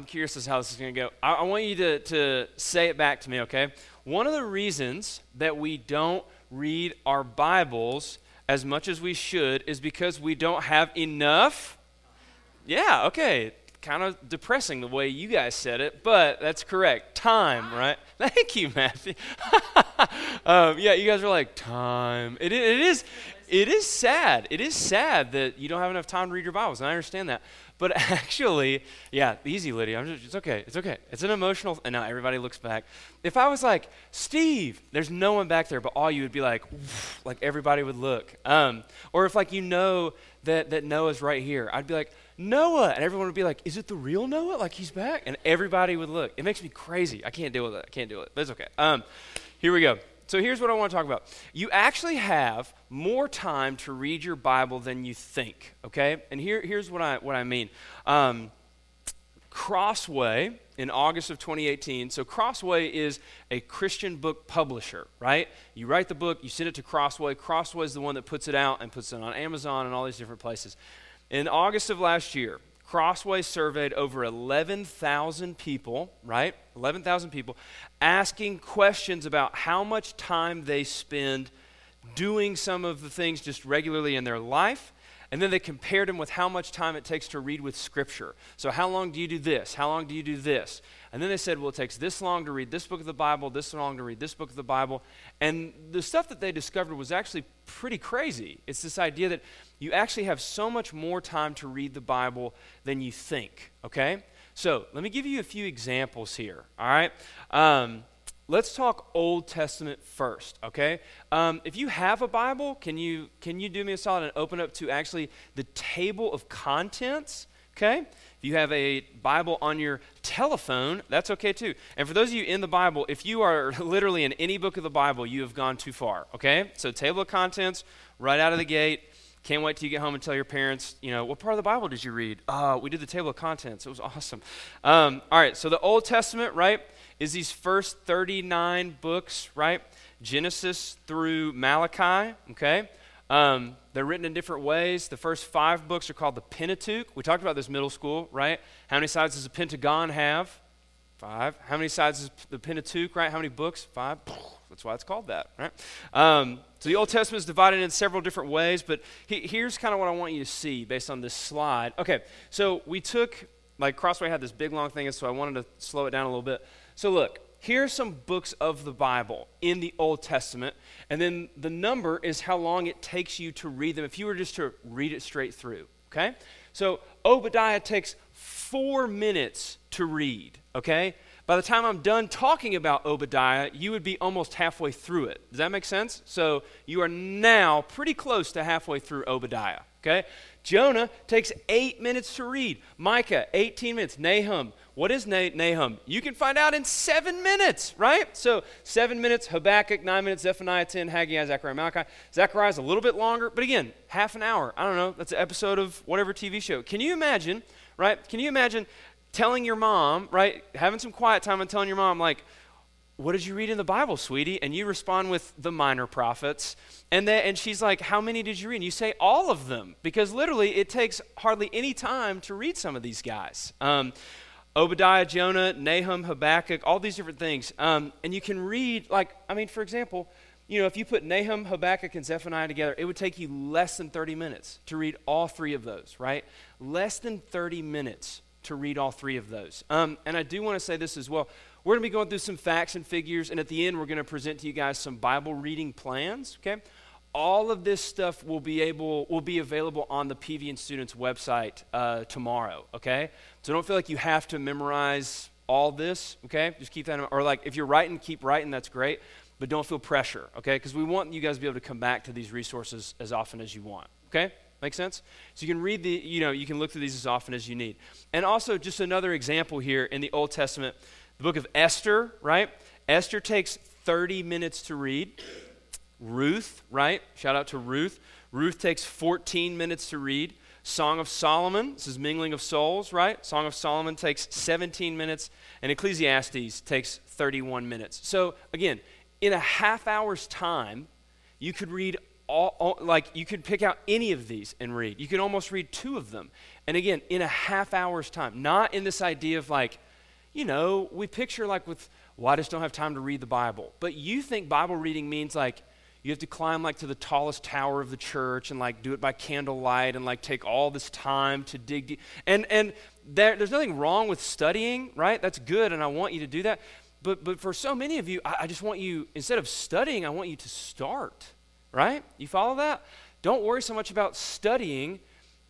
I'm curious as how this is going to go. I, I want you to, to say it back to me, okay? One of the reasons that we don't read our Bibles as much as we should is because we don't have enough. Yeah, okay. Kind of depressing the way you guys said it, but that's correct. Time, right? Thank you, Matthew. um, yeah, you guys are like, time. It, it is. It is sad. It is sad that you don't have enough time to read your Bibles, and I understand that. But actually, yeah, easy, Lydia. I'm just, it's okay. It's okay. It's an emotional. And now everybody looks back. If I was like Steve, there's no one back there, but all you would be like, like everybody would look. Um, or if like you know that that Noah's right here, I'd be like Noah, and everyone would be like, is it the real Noah? Like he's back, and everybody would look. It makes me crazy. I can't deal with it. I can't deal with it. But it's okay. Um, here we go. So here's what I want to talk about. You actually have more time to read your Bible than you think, okay? And here, here's what I, what I mean. Um, Crossway in August of 2018. So, Crossway is a Christian book publisher, right? You write the book, you send it to Crossway. Crossway is the one that puts it out and puts it on Amazon and all these different places. In August of last year, Crossway surveyed over 11,000 people, right? 11,000 people, asking questions about how much time they spend doing some of the things just regularly in their life. And then they compared them with how much time it takes to read with Scripture. So, how long do you do this? How long do you do this? And then they said, well, it takes this long to read this book of the Bible, this long to read this book of the Bible. And the stuff that they discovered was actually pretty crazy. It's this idea that you actually have so much more time to read the Bible than you think, okay? So let me give you a few examples here, all right? Um, let's talk Old Testament first, okay? Um, if you have a Bible, can you, can you do me a solid and open up to actually the table of contents, okay? If you have a Bible on your telephone, that's okay too. And for those of you in the Bible, if you are literally in any book of the Bible, you have gone too far, okay? So, table of contents, right out of the gate, can't wait till you get home and tell your parents, you know, what part of the Bible did you read? Uh, we did the table of contents. It was awesome. Um, all right, so the Old Testament, right, is these first 39 books, right? Genesis through Malachi, okay? Um, they're written in different ways. The first five books are called the Pentateuch. We talked about this middle school, right? How many sides does a pentagon have? Five. How many sides is the Pentateuch, right? How many books? Five. That's why it's called that, right? Um, so the Old Testament is divided in several different ways, but he, here's kind of what I want you to see based on this slide. Okay, so we took, like Crossway had this big long thing, so I wanted to slow it down a little bit. So look, here are some books of the Bible in the Old Testament, and then the number is how long it takes you to read them if you were just to read it straight through, okay? So Obadiah takes four minutes to read, okay? By the time I'm done talking about Obadiah, you would be almost halfway through it. Does that make sense? So you are now pretty close to halfway through Obadiah. Okay? Jonah takes eight minutes to read. Micah, 18 minutes. Nahum, what is Nahum? You can find out in seven minutes, right? So seven minutes, Habakkuk, nine minutes, Zephaniah, 10, Haggai, Zechariah, Malachi. Zechariah is a little bit longer, but again, half an hour. I don't know. That's an episode of whatever TV show. Can you imagine, right? Can you imagine telling your mom, right, having some quiet time and telling your mom, like, what did you read in the Bible, sweetie? And you respond with the minor prophets. And, then, and she's like, How many did you read? And you say, All of them. Because literally, it takes hardly any time to read some of these guys. Um, Obadiah, Jonah, Nahum, Habakkuk, all these different things. Um, and you can read, like, I mean, for example, you know, if you put Nahum, Habakkuk, and Zephaniah together, it would take you less than 30 minutes to read all three of those, right? Less than 30 minutes to read all three of those. Um, and I do want to say this as well. We're going to be going through some facts and figures, and at the end, we're going to present to you guys some Bible reading plans. Okay, all of this stuff will be able will be available on the PVN Students website uh, tomorrow. Okay, so don't feel like you have to memorize all this. Okay, just keep that in, or like if you're writing, keep writing. That's great, but don't feel pressure. Okay, because we want you guys to be able to come back to these resources as often as you want. Okay. Make sense? So you can read the, you know, you can look through these as often as you need. And also, just another example here in the Old Testament, the book of Esther, right? Esther takes 30 minutes to read. Ruth, right? Shout out to Ruth. Ruth takes 14 minutes to read. Song of Solomon, this is mingling of souls, right? Song of Solomon takes 17 minutes, and Ecclesiastes takes 31 minutes. So, again, in a half hour's time, you could read all, all, like you could pick out any of these and read. You could almost read two of them. And again, in a half hour's time, not in this idea of like, you know, we picture like with, well, I just don't have time to read the Bible. But you think Bible reading means like you have to climb like to the tallest tower of the church and like do it by candlelight and like take all this time to dig deep. And and there, there's nothing wrong with studying, right? That's good, and I want you to do that. But but for so many of you, I, I just want you instead of studying, I want you to start, right? You follow that? Don't worry so much about studying.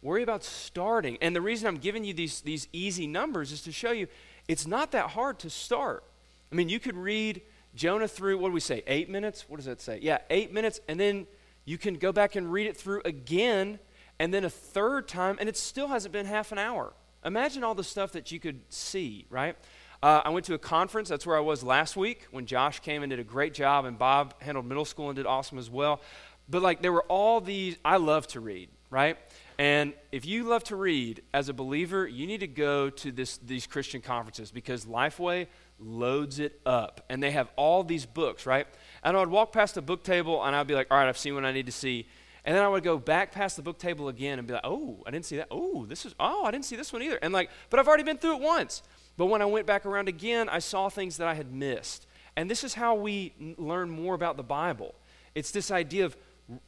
Worry about starting. And the reason I'm giving you these, these easy numbers is to show you it's not that hard to start. I mean, you could read Jonah through, what do we say, eight minutes? What does that say? Yeah, eight minutes, and then you can go back and read it through again, and then a third time, and it still hasn't been half an hour. Imagine all the stuff that you could see, right? Uh, I went to a conference. That's where I was last week when Josh came and did a great job, and Bob handled middle school and did awesome as well. But like, there were all these. I love to read, right? And if you love to read as a believer, you need to go to this, these Christian conferences because Lifeway loads it up. And they have all these books, right? And I would walk past the book table and I'd be like, all right, I've seen what I need to see. And then I would go back past the book table again and be like, oh, I didn't see that. Oh, this is, oh, I didn't see this one either. And like, but I've already been through it once. But when I went back around again, I saw things that I had missed. And this is how we n- learn more about the Bible. It's this idea of,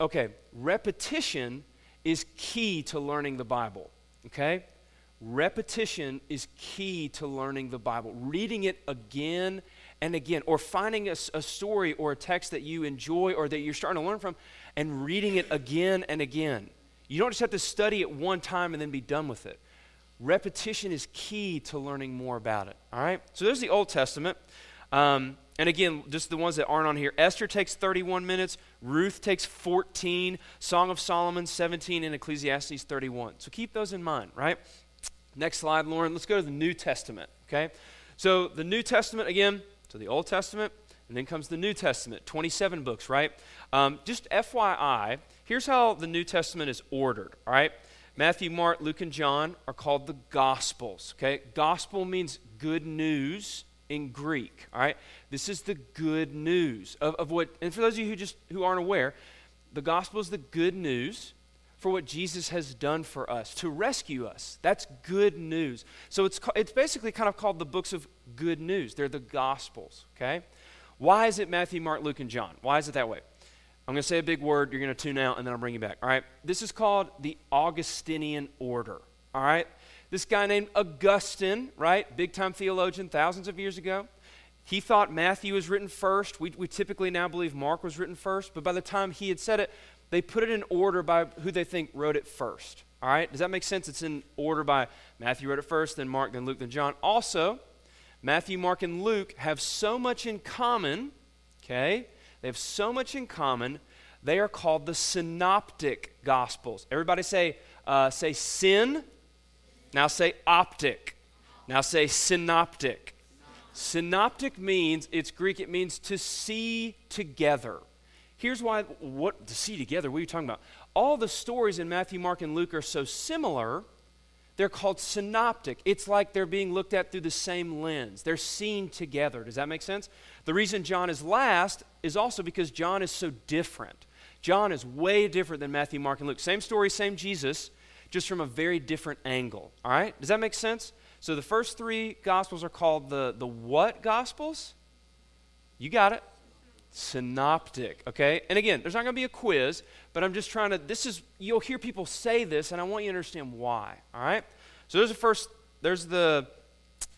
okay, repetition is key to learning the Bible, okay? Repetition is key to learning the Bible. Reading it again and again, or finding a, a, story or a text that you enjoy or that you're starting to learn from and reading it again and again. You don't just have to study it one time and then be done with it. Repetition is key to learning more about it, all right? So there's the Old Testament. Um, and again, just the ones that aren't on here. Esther takes 31 minutes, Ruth takes 14, Song of Solomon 17, and Ecclesiastes 31. So keep those in mind, right? Next slide, Lauren. Let's go to the New Testament, okay? So the New Testament, again, so the Old Testament, and then comes the New Testament, 27 books, right? Um, just FYI, here's how the New Testament is ordered, all right? Matthew, Mark, Luke, and John are called the Gospels, okay? Gospel means good news in Greek. All right, this is the good news of, of what. And for those of you who just who aren't aware, the gospel is the good news for what Jesus has done for us to rescue us. That's good news. So it's it's basically kind of called the books of good news. They're the gospels. Okay, why is it Matthew, Mark, Luke, and John? Why is it that way? I'm going to say a big word. You're going to tune out, and then I'll bring you back. All right. This is called the Augustinian order. All right this guy named Augustine, right? Big time theologian, thousands of years ago. He thought Matthew was written first. We, we typically now believe Mark was written first, but by the time he had said it, they put it in order by who they think wrote it first. All right? Does that make sense? It's in order by Matthew wrote it first, then Mark, then Luke, then John. Also, Matthew, Mark, and Luke have so much in common, okay? They have so much in common. They are called the synoptic gospels. Everybody say, uh, say sin now say optic. Now say synoptic. Synoptic means, it's Greek, it means to see together. Here's why, what, to see together, what are you talking about? All the stories in Matthew, Mark, and Luke are so similar, they're called synoptic. It's like they're being looked at through the same lens. They're seen together. Does that make sense? The reason John is last is also because John is so different. John is way different than Matthew, Mark, and Luke. Same story, same Jesus, just from a very different angle. All right? Does that make sense? So the first three gospels are called the, the what gospels? You got it. Synoptic, okay? And again, there's not going to be a quiz, but I'm just trying to, this is, you'll hear people say this, and I want you to understand why, all right? So there's the first, there's the,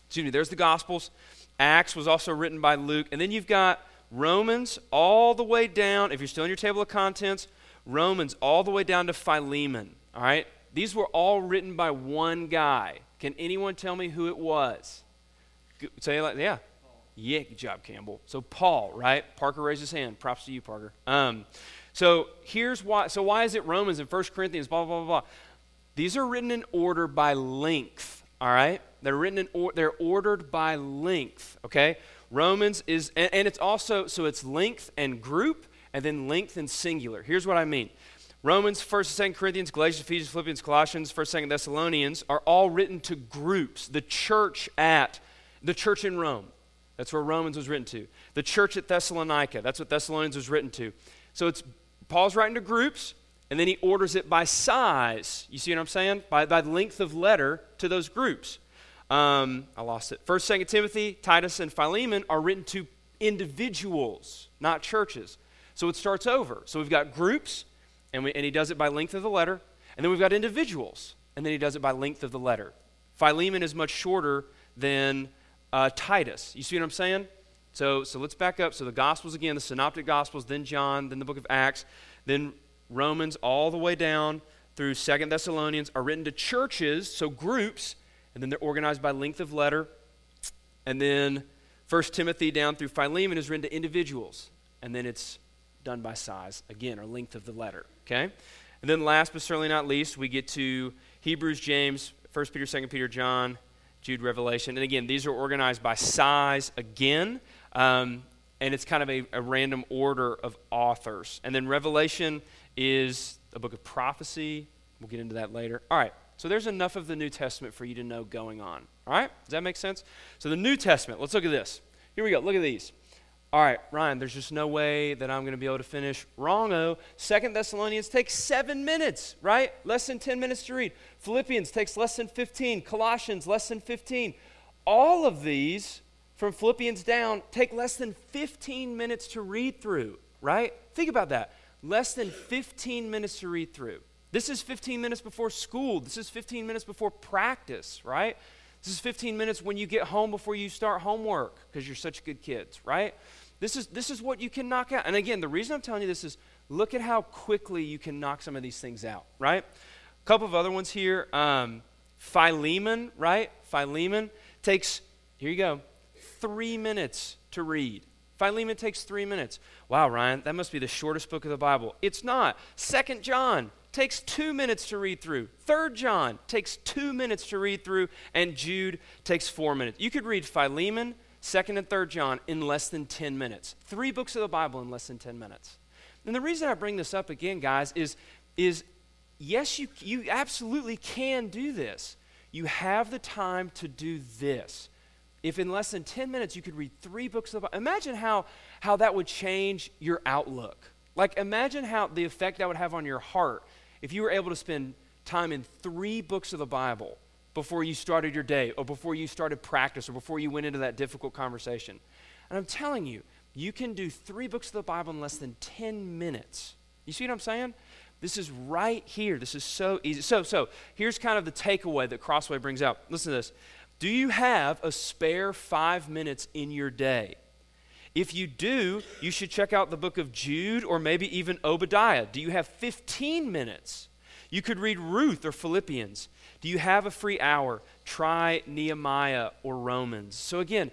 excuse me, there's the Gospels. Acts was also written by Luke. And then you've got Romans all the way down, if you're still in your table of contents, Romans all the way down to Philemon, all right? These were all written by one guy. Can anyone tell me who it was? Say like, yeah. Good job, Campbell. So Paul, right? Parker raised his hand. Props to you, Parker. Um, so here's why. So why is it Romans and 1 Corinthians? Blah blah blah blah. These are written in order by length. All right, they're written in. Or, they're ordered by length. Okay, Romans is, and, and it's also so it's length and group, and then length and singular. Here's what I mean. Romans, 1st and 2nd Corinthians, Galatians, Ephesians, Philippians, Colossians, 1st, 2nd Thessalonians are all written to groups. The church at, the church in Rome, that's where Romans was written to. The church at Thessalonica, that's what Thessalonians was written to. So it's Paul's writing to groups, and then he orders it by size. You see what I'm saying? By, by length of letter to those groups. Um, I lost it. First, Second Timothy, Titus, and Philemon are written to individuals, not churches. So it starts over. So we've got groups, and, we, and he does it by length of the letter. And then we've got individuals, and then he does it by length of the letter. Philemon is much shorter than uh, Titus. You see what I'm saying? So, so let's back up. So the Gospels again, the Synoptic Gospels, then John, then the book of Acts, then Romans, all the way down through Second Thessalonians are written to churches, so groups, and then they're organized by length of letter. And then First Timothy down through Philemon is written to individuals, and then it's done by size again, or length of the letter. Okay, and then last but certainly not least, we get to Hebrews, James, First Peter, Second Peter, John, Jude, Revelation, and again, these are organized by size again. Um, and it's kind of a, a random order of authors. And then Revelation is a book of prophecy. We'll get into that later. All right, so there's enough of the New Testament for you to know going on. All right, does that make sense? So the New Testament, let's look at this. Here we go, look at these. All right, Ryan, there's just no way that I'm going to be able to finish. Wrong-o. Oh. Second Thessalonians takes seven minutes, right? Less than 10 minutes to read. Philippians takes less than 15. Colossians, less than 15. All of these from Philippians down take less than 15 minutes to read through, right? Think about that. Less than 15 minutes to read through. This is 15 minutes before school. This is 15 minutes before practice, right? This is 15 minutes when you get home before you start homework because you're such good kids, right? This is, this is what you can knock out. And again, the reason I'm telling you this is look at how quickly you can knock some of these things out, right? A couple of other ones here. Um, Philemon, right? Philemon takes, here you go, three minutes to read. Philemon takes three minutes. Wow, Ryan, that must be the shortest book of the Bible. It's not. Second John takes two minutes to read through. Third John takes two minutes to read through, and Jude takes four minutes. You could read Philemon, Second and Third John in less than 10 minutes. Three books of the Bible in less than 10 minutes. And the reason I bring this up again, guys, is, is yes, you, you absolutely can do this. You have the time to do this if in less than 10 minutes you could read three books of the Bible, imagine how, how that would change your outlook. Like, imagine how the effect that would have on your heart if you were able to spend time in three books of the Bible before you started your day, or before you started practice, or before you went into that difficult conversation. And I'm telling you, you can do three books of the Bible in less than 10 minutes. You see what I'm saying? This is right here. This is so easy. So, so here's kind of the takeaway that Crossway brings out. Listen to this. Do you have a spare five minutes in your day? If you do, you should check out the book of Jude or maybe even Obadiah. Do you have 15 minutes? You could read Ruth or Philippians. Do you have a free hour? Try Nehemiah or Romans. So, again,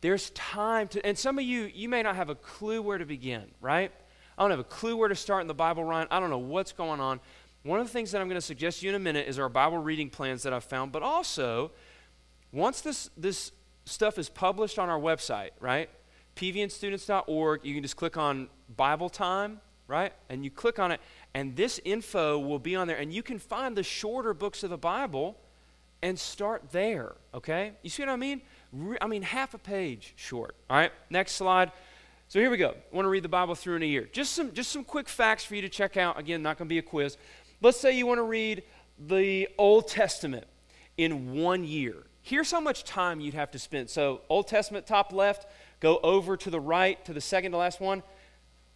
there's time to, and some of you, you may not have a clue where to begin, right? I don't have a clue where to start in the Bible, Ryan. I don't know what's going on. One of the things that I'm going to suggest to you in a minute is our Bible reading plans that I've found, but also once this, this stuff is published on our website, right? pvnstudents.org, you can just click on Bible time, right? And you click on it, and this info will be on there, and you can find the shorter books of the Bible and start there, okay? You see what I mean? Re- I mean, half a page short. All right, next slide. So here we go. I want to read the Bible through in a year. Just some, just some quick facts for you to check out. Again, not going to be a quiz. Let's say you want to read the Old Testament in one year. Here's how much time you'd have to spend. So, Old Testament, top left, go over to the right to the second to last one.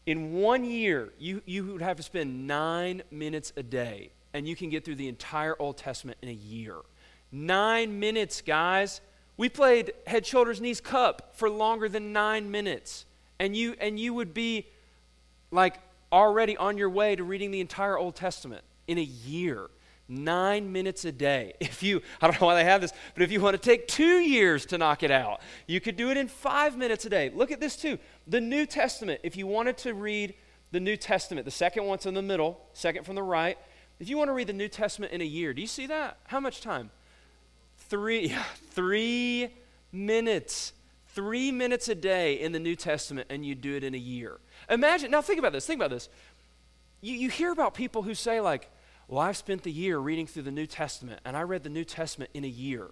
In one year, you, you would have to spend nine minutes a day, and you can get through the entire Old Testament in a year. Nine minutes, guys. We played head, shoulders, knees, cup for longer than nine minutes. And you, and you would be like already on your way to reading the entire Old Testament in a year nine minutes a day. If you, I don't know why they have this, but if you want to take two years to knock it out, you could do it in five minutes a day. Look at this too. The New Testament, if you wanted to read the New Testament, the second one's in the middle, second from the right. If you want to read the New Testament in a year, do you see that? How much time? Three, three minutes. Three minutes a day in the New Testament, and you do it in a year. Imagine, now think about this, think about this. You, you hear about people who say, like, well, I've spent the year reading through the New Testament, and I read the New Testament in a year.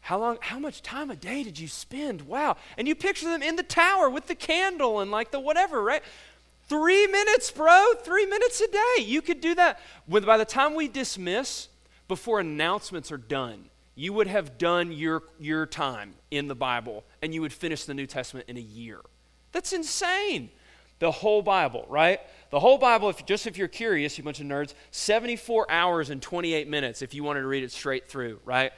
How long, how much time a day did you spend? Wow. And you picture them in the tower with the candle and like the whatever, right? Three minutes, bro. Three minutes a day. You could do that. When, by the time we dismiss, before announcements are done, you would have done your, your time in the Bible and you would finish the New Testament in a year. That's insane. The whole Bible, right? The whole Bible, if, just if you're curious, you bunch of nerds, 74 hours and 28 minutes if you wanted to read it straight through, right?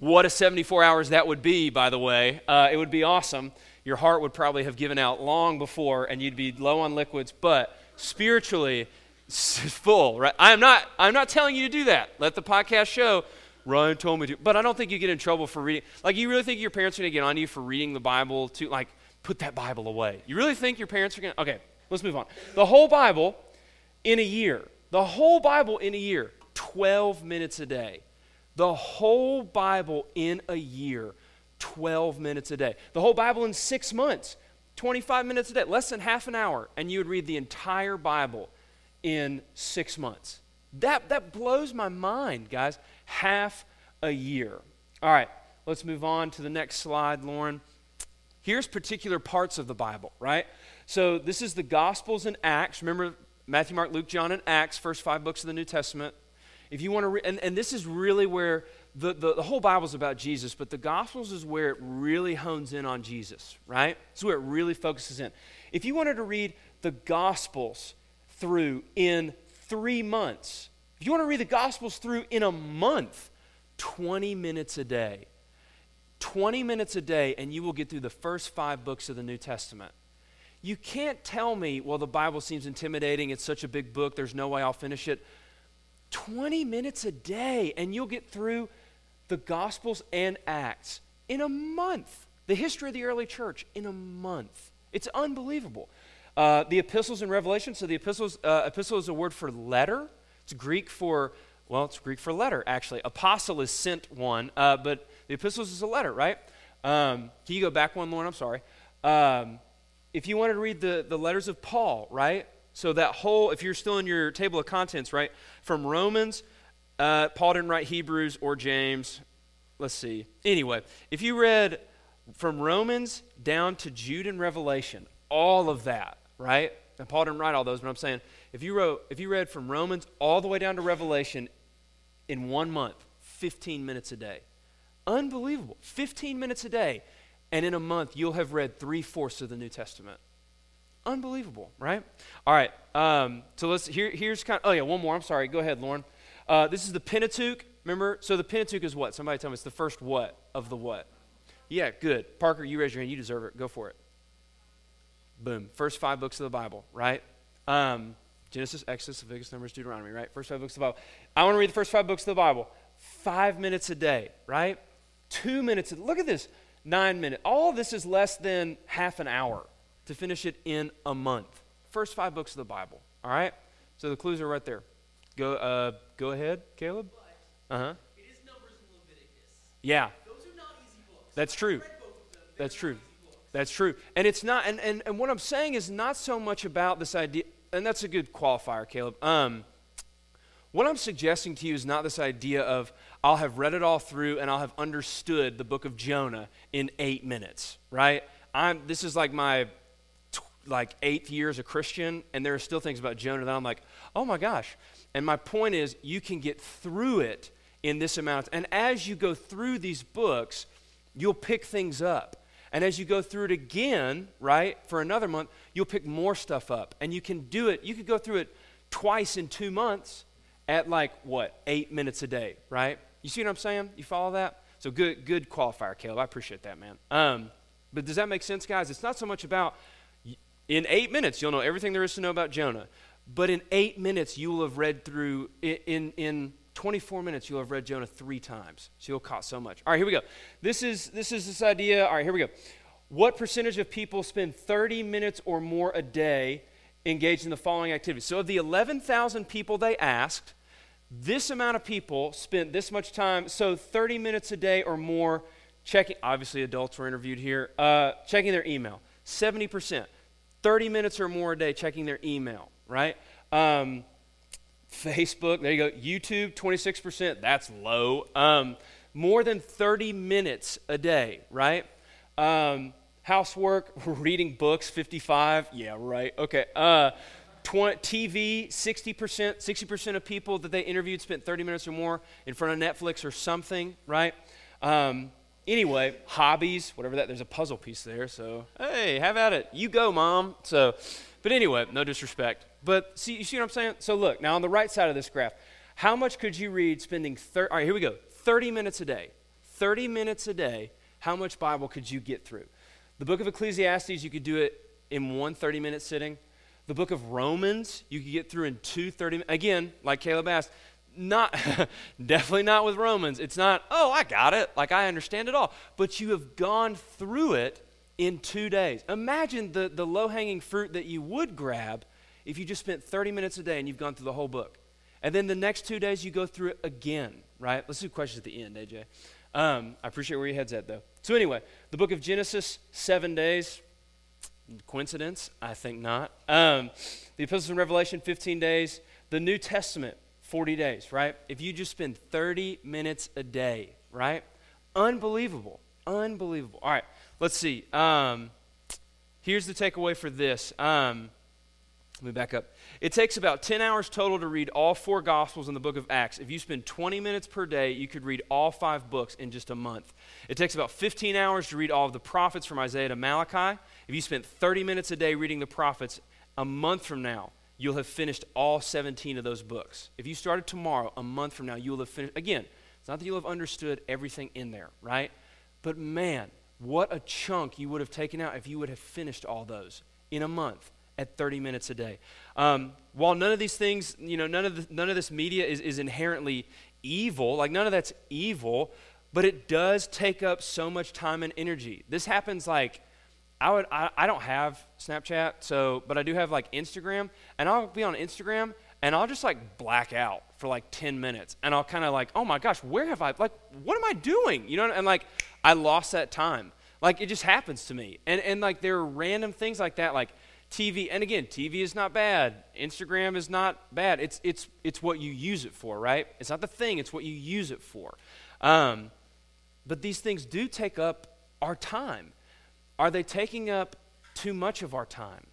What a 74 hours that would be, by the way. Uh, it would be awesome. Your heart would probably have given out long before and you'd be low on liquids, but spiritually, full, right? I'm not, I'm not telling you to do that. Let the podcast show Ryan told me to. But I don't think you get in trouble for reading. Like, you really think your parents are going to get on you for reading the Bible to, like, put that Bible away? You really think your parents are going to? Okay, let's move on. The whole Bible in a year. The whole Bible in a year. 12 minutes a day. The whole Bible in a year. 12 minutes a day. The whole Bible in six months. 25 minutes a day. Less than half an hour. And you would read the entire Bible in six months. That, that blows my mind, guys half a year. All right, let's move on to the next slide, Lauren. Here's particular parts of the Bible, right? So this is the Gospels and Acts. Remember Matthew, Mark, Luke, John, and Acts, first five books of the New Testament. If you want to, re- and, and this is really where the, the, the whole Bible is about Jesus, but the Gospels is where it really hones in on Jesus, right? It's where it really focuses in. If you wanted to read the Gospels through in three months, if you want to read the Gospels through in a month, 20 minutes a day. 20 minutes a day, and you will get through the first five books of the New Testament. You can't tell me, well, the Bible seems intimidating. It's such a big book. There's no way I'll finish it. 20 minutes a day, and you'll get through the Gospels and Acts in a month. The history of the early church in a month. It's unbelievable. Uh, the epistles and Revelation. So the epistles, uh, epistle is a word for letter. It's Greek for, well, it's Greek for letter, actually. Apostle is sent one, uh, but the epistles is a letter, right? Um, can you go back one, Lauren? I'm sorry. Um, if you wanted to read the, the letters of Paul, right? So that whole, if you're still in your table of contents, right? From Romans, uh, Paul didn't write Hebrews or James. Let's see. Anyway, if you read from Romans down to Jude and Revelation, all of that, right? And Paul didn't write all those, but I'm saying if you wrote, if you read from Romans all the way down to Revelation in one month, 15 minutes a day. Unbelievable. 15 minutes a day. And in a month, you'll have read three fourths of the New Testament. Unbelievable, right? All right. Um, so let's here, here's kind of, oh yeah, one more. I'm sorry. Go ahead, Lauren. Uh, this is the Pentateuch. Remember? So the Pentateuch is what? Somebody tell me it's the first what of the what? Yeah, good. Parker, you raise your hand. You deserve it. Go for it. Boom. First five books of the Bible, right? Um, Genesis, Exodus, Leviticus, Numbers, Deuteronomy, right? First five books of the Bible. I want to read the first five books of the Bible. Five minutes a day, right? Two minutes. Look at this. Nine minutes. All this is less than half an hour to finish it in a month. First five books of the Bible, all right? So the clues are right there. Go, uh, go ahead, Caleb. Uh huh. It is Numbers and Leviticus. Yeah. Those are not easy books. That's true. That's true. That's true. And it's not, and, and, and what I'm saying is not so much about this idea and that's a good qualifier, Caleb. Um, what I'm suggesting to you is not this idea of I'll have read it all through and I'll have understood the book of Jonah in eight minutes, right? I'm, this is like my like eighth year as a Christian, and there are still things about Jonah that I'm like, oh my gosh. And my point is, you can get through it in this amount. And as you go through these books, you'll pick things up. And as you go through it again, right, for another month, you'll pick more stuff up. And you can do it, you could go through it twice in two months at like, what, eight minutes a day, right? You see what I'm saying? You follow that? So good, good qualifier, Caleb. I appreciate that, man. Um, but does that make sense, guys? It's not so much about, in eight minutes, you'll know everything there is to know about Jonah. But in eight minutes, you will have read through, in, in, in 24 minutes, you'll have read Jonah three times. So you'll caught so much. All right, here we go. This is this is this idea. All right, here we go. What percentage of people spend 30 minutes or more a day engaged in the following activities? So of the 11,000 people they asked, this amount of people spent this much time. So 30 minutes a day or more checking. Obviously, adults were interviewed here. Uh, checking their email. 70%. 30 minutes or more a day checking their email. Right. Um, Facebook, there you go. YouTube, 26%, that's low. Um, more than 30 minutes a day, right? Um, housework, reading books, 55. Yeah, right. Okay. Uh, 20, TV, 60%, 60% of people that they interviewed spent 30 minutes or more in front of Netflix or something, right? Um, anyway, hobbies, whatever that, there's a puzzle piece there. So, hey, have at it. You go, mom. So, but anyway, no disrespect. But see, you see what I'm saying? So look, now on the right side of this graph, how much could you read spending, thir- all right, here we go, 30 minutes a day. 30 minutes a day, how much Bible could you get through? The book of Ecclesiastes, you could do it in one 30 minute sitting. The book of Romans, you could get through in two 30 Again, like Caleb asked, not definitely not with Romans. It's not, oh, I got it, like I understand it all. But you have gone through it in two days. Imagine the, the low hanging fruit that you would grab if you just spent 30 minutes a day and you've gone through the whole book. And then the next two days you go through it again, right? Let's do questions at the end, AJ. Um, I appreciate where your head's at, though. So, anyway, the book of Genesis, seven days. Coincidence? I think not. Um, the epistles in Revelation, 15 days. The New Testament, 40 days, right? If you just spend 30 minutes a day, right? Unbelievable. Unbelievable. All right, let's see. Um, here's the takeaway for this. Um, let me back up. It takes about 10 hours total to read all four Gospels in the book of Acts. If you spend 20 minutes per day, you could read all five books in just a month. It takes about 15 hours to read all of the prophets from Isaiah to Malachi. If you spent 30 minutes a day reading the prophets, a month from now, you'll have finished all 17 of those books. If you started tomorrow, a month from now, you'll have finished. Again, it's not that you'll have understood everything in there, right? But man, what a chunk you would have taken out if you would have finished all those in a month at 30 minutes a day. Um, while none of these things, you know, none of, the, none of this media is, is inherently evil, like none of that's evil, but it does take up so much time and energy. This happens like, I, would, I, I don't have Snapchat, so, but I do have like Instagram, and I'll be on Instagram and I'll just like black out for like 10 minutes and I'll kind of like, oh my gosh, where have I, like, what am I doing? You know, and like, I lost that time. Like, it just happens to me. And, and like, there are random things like that, like, TV, and again, TV is not bad. Instagram is not bad. It's, it's, it's what you use it for, right? It's not the thing, it's what you use it for. Um, but these things do take up our time. Are they taking up too much of our time?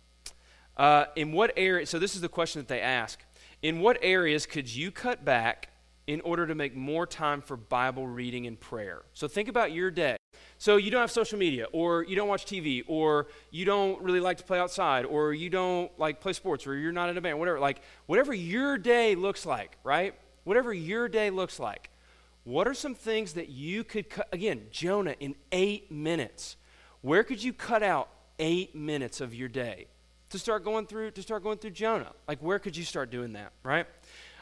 Uh, in what area, so this is the question that they ask. In what areas could you cut back in order to make more time for Bible reading and prayer? So think about your day. So you don't have social media, or you don't watch TV, or you don't really like to play outside, or you don't like play sports, or you're not in a band, whatever. Like whatever your day looks like, right? Whatever your day looks like. What are some things that you could cut? Again, Jonah in eight minutes. Where could you cut out eight minutes of your day to start going through to start going through Jonah? Like where could you start doing that, right?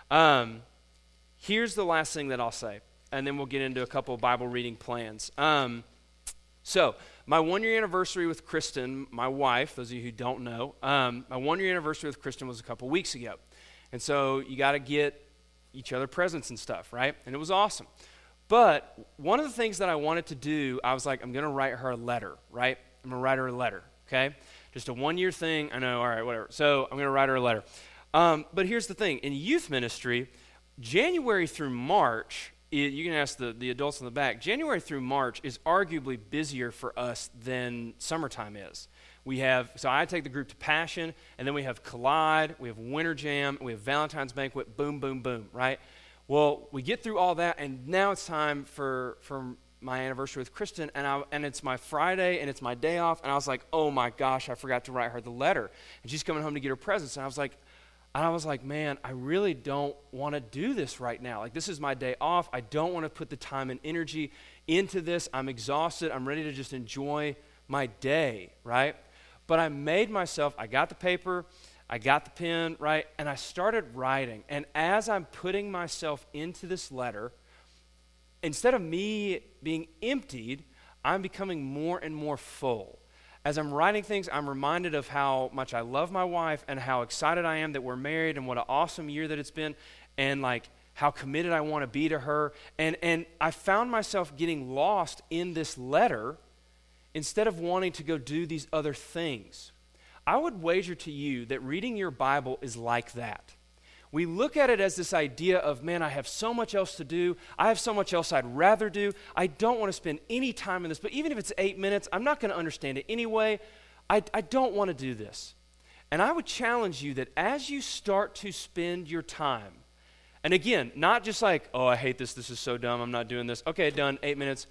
Um, here's the last thing that I'll say, and then we'll get into a couple Bible reading plans. Um, so, my one year anniversary with Kristen, my wife, those of you who don't know, um, my one year anniversary with Kristen was a couple weeks ago. And so, you got to get each other presents and stuff, right? And it was awesome. But one of the things that I wanted to do, I was like, I'm going to write her a letter, right? I'm going to write her a letter, okay? Just a one year thing. I know, all right, whatever. So, I'm going to write her a letter. Um, but here's the thing in youth ministry, January through March you can ask the, the adults in the back. January through March is arguably busier for us than summertime is. We have, so I take the group to Passion, and then we have Collide, we have Winter Jam, we have Valentine's Banquet, boom, boom, boom, right? Well, we get through all that, and now it's time for, for my anniversary with Kristen, and, I, and it's my Friday, and it's my day off, and I was like, oh my gosh, I forgot to write her the letter. And she's coming home to get her presents, and I was like, and I was like, man, I really don't want to do this right now. Like, this is my day off. I don't want to put the time and energy into this. I'm exhausted. I'm ready to just enjoy my day, right? But I made myself, I got the paper, I got the pen, right? And I started writing. And as I'm putting myself into this letter, instead of me being emptied, I'm becoming more and more full as I'm writing things, I'm reminded of how much I love my wife and how excited I am that we're married and what an awesome year that it's been and like how committed I want to be to her. And, and I found myself getting lost in this letter instead of wanting to go do these other things. I would wager to you that reading your Bible is like that. We look at it as this idea of, man, I have so much else to do. I have so much else I'd rather do. I don't want to spend any time in this, but even if it's eight minutes, I'm not going to understand it anyway. I, I don't want to do this. And I would challenge you that as you start to spend your time, and again, not just like, oh, I hate this, this is so dumb, I'm not doing this. Okay, done, eight minutes.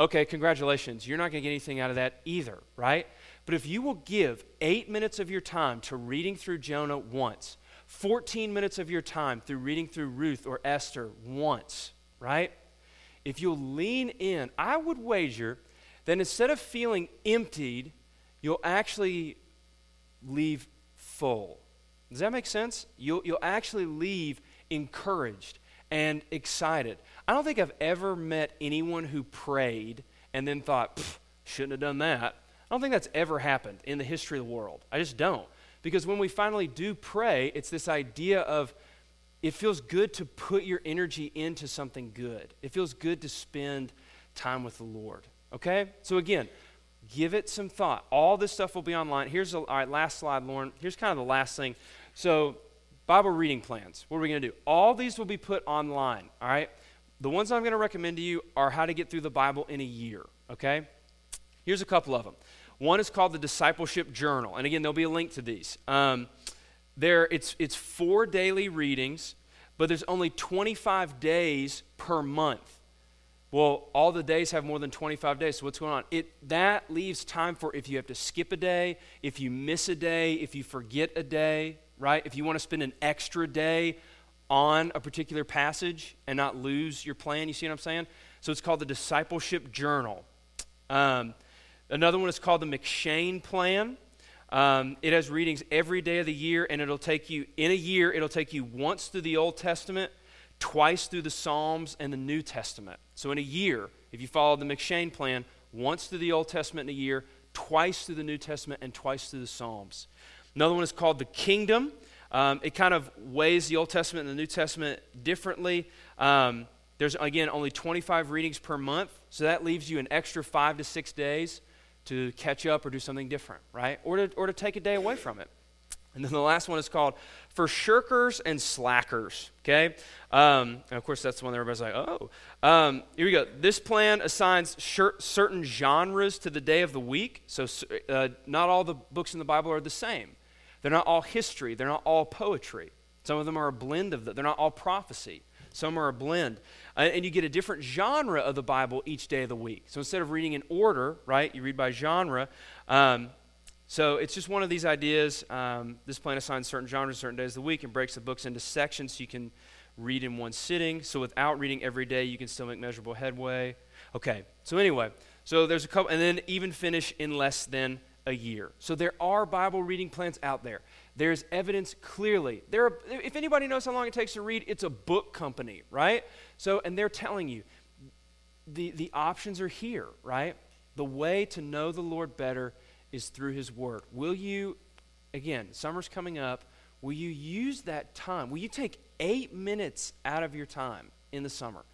Okay, congratulations. You're not going to get anything out of that either, right? But if you will give eight minutes of your time to reading through Jonah once, 14 minutes of your time through reading through Ruth or Esther once, right? If you'll lean in, I would wager that instead of feeling emptied, you'll actually leave full. Does that make sense? You'll, you'll actually leave encouraged and excited. I don't think I've ever met anyone who prayed and then thought, shouldn't have done that. I don't think that's ever happened in the history of the world. I just don't. Because when we finally do pray, it's this idea of it feels good to put your energy into something good. It feels good to spend time with the Lord. Okay? So again, give it some thought. All this stuff will be online. Here's a, all right, last slide, Lauren. Here's kind of the last thing. So, Bible reading plans. What are we going to do? All these will be put online. All right? The ones I'm going to recommend to you are how to get through the Bible in a year. Okay? Here's a couple of them. One is called the Discipleship Journal. And again, there'll be a link to these. Um, there, it's, it's four daily readings, but there's only 25 days per month. Well, all the days have more than 25 days, so what's going on? It, that leaves time for if you have to skip a day, if you miss a day, if you forget a day, right? If you want to spend an extra day on a particular passage and not lose your plan, you see what I'm saying? So it's called the Discipleship Journal. Um, Another one is called the M'Cheyne Plan. Um, it has readings every day of the year, and it'll take you, in a year, it'll take you once through the Old Testament, twice through the Psalms and the New Testament. So, in a year, if you follow the M'Cheyne Plan, once through the Old Testament in a year, twice through the New Testament, and twice through the Psalms. Another one is called the Kingdom. Um, it kind of weighs the Old Testament and the New Testament differently. Um, there's, again, only 25 readings per month, so that leaves you an extra five to six days to catch up or do something different, right? Or to, or to take a day away from it. And then the last one is called For Shirkers and Slackers, okay? Um, and of course, that's the one that everybody's like, oh. Um, here we go. This plan assigns shir- certain genres to the day of the week. So, uh, not all the books in the Bible are the same. They're not all history, they're not all poetry. Some of them are a blend of them, they're not all prophecy. Some are a blend. Uh, and you get a different genre of the Bible each day of the week. So instead of reading in order, right, you read by genre. Um, so it's just one of these ideas. Um, this plan assigns certain genres certain days of the week and breaks the books into sections so you can read in one sitting. So without reading every day, you can still make measurable headway. Okay, so anyway, so there's a couple, and then even finish in less than a year. So there are Bible reading plans out there. There's evidence clearly. There are, if anybody knows how long it takes to read, it's a book company, right? So, and they're telling you the, the options are here, right? The way to know the Lord better is through His Word. Will you, again, summer's coming up, will you use that time? Will you take eight minutes out of your time in the summer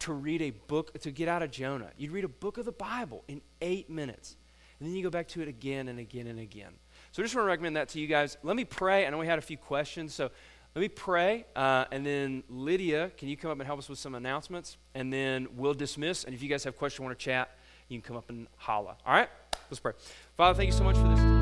to read a book, to get out of Jonah? You'd read a book of the Bible in eight minutes. And then you go back to it again and again and again. So I just want to recommend that to you guys. Let me pray. I know we had a few questions, so let me pray. Uh, and then Lydia, can you come up and help us with some announcements? And then we'll dismiss. And if you guys have questions, want to chat, you can come up and holla. All right? Let's pray. Father, thank you so much for this.